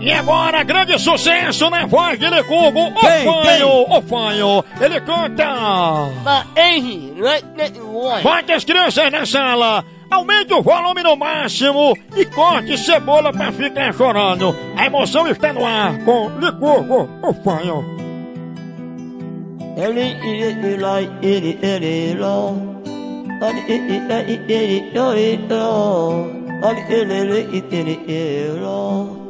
E agora, grande sucesso na voz de Lecurgo, o Fanho, o Fanho, ele canta. Bota as crianças na sala, aumente o volume no máximo e corte cebola pra ficar chorando. A emoção está no ar com Lecurgo, o Fanho. Ele, ele, ele, ele, ele, ele, Olha ele, ele, ele, ele,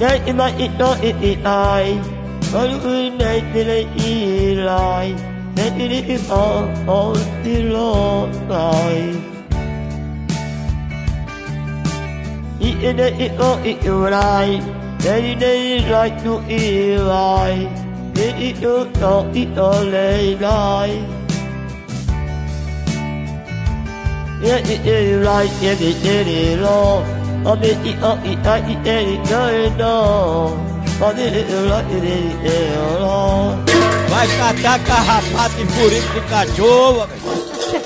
Đây in my it no it it I Nói ui này thì lấy y lại Nên đi đi im ở ở đi lo lại Y in it it no it it lại Đây đi đây lại tu y lại Nên đi đâu đó it ở lấy lại yeah, yeah, yeah, right, yeah, yeah, yeah, wrong. I mean, it, uh, I, it, it, no. I mean, it, right, it, yeah, yeah, wrong. Vai catar carrapato e furico de cachoa, velho.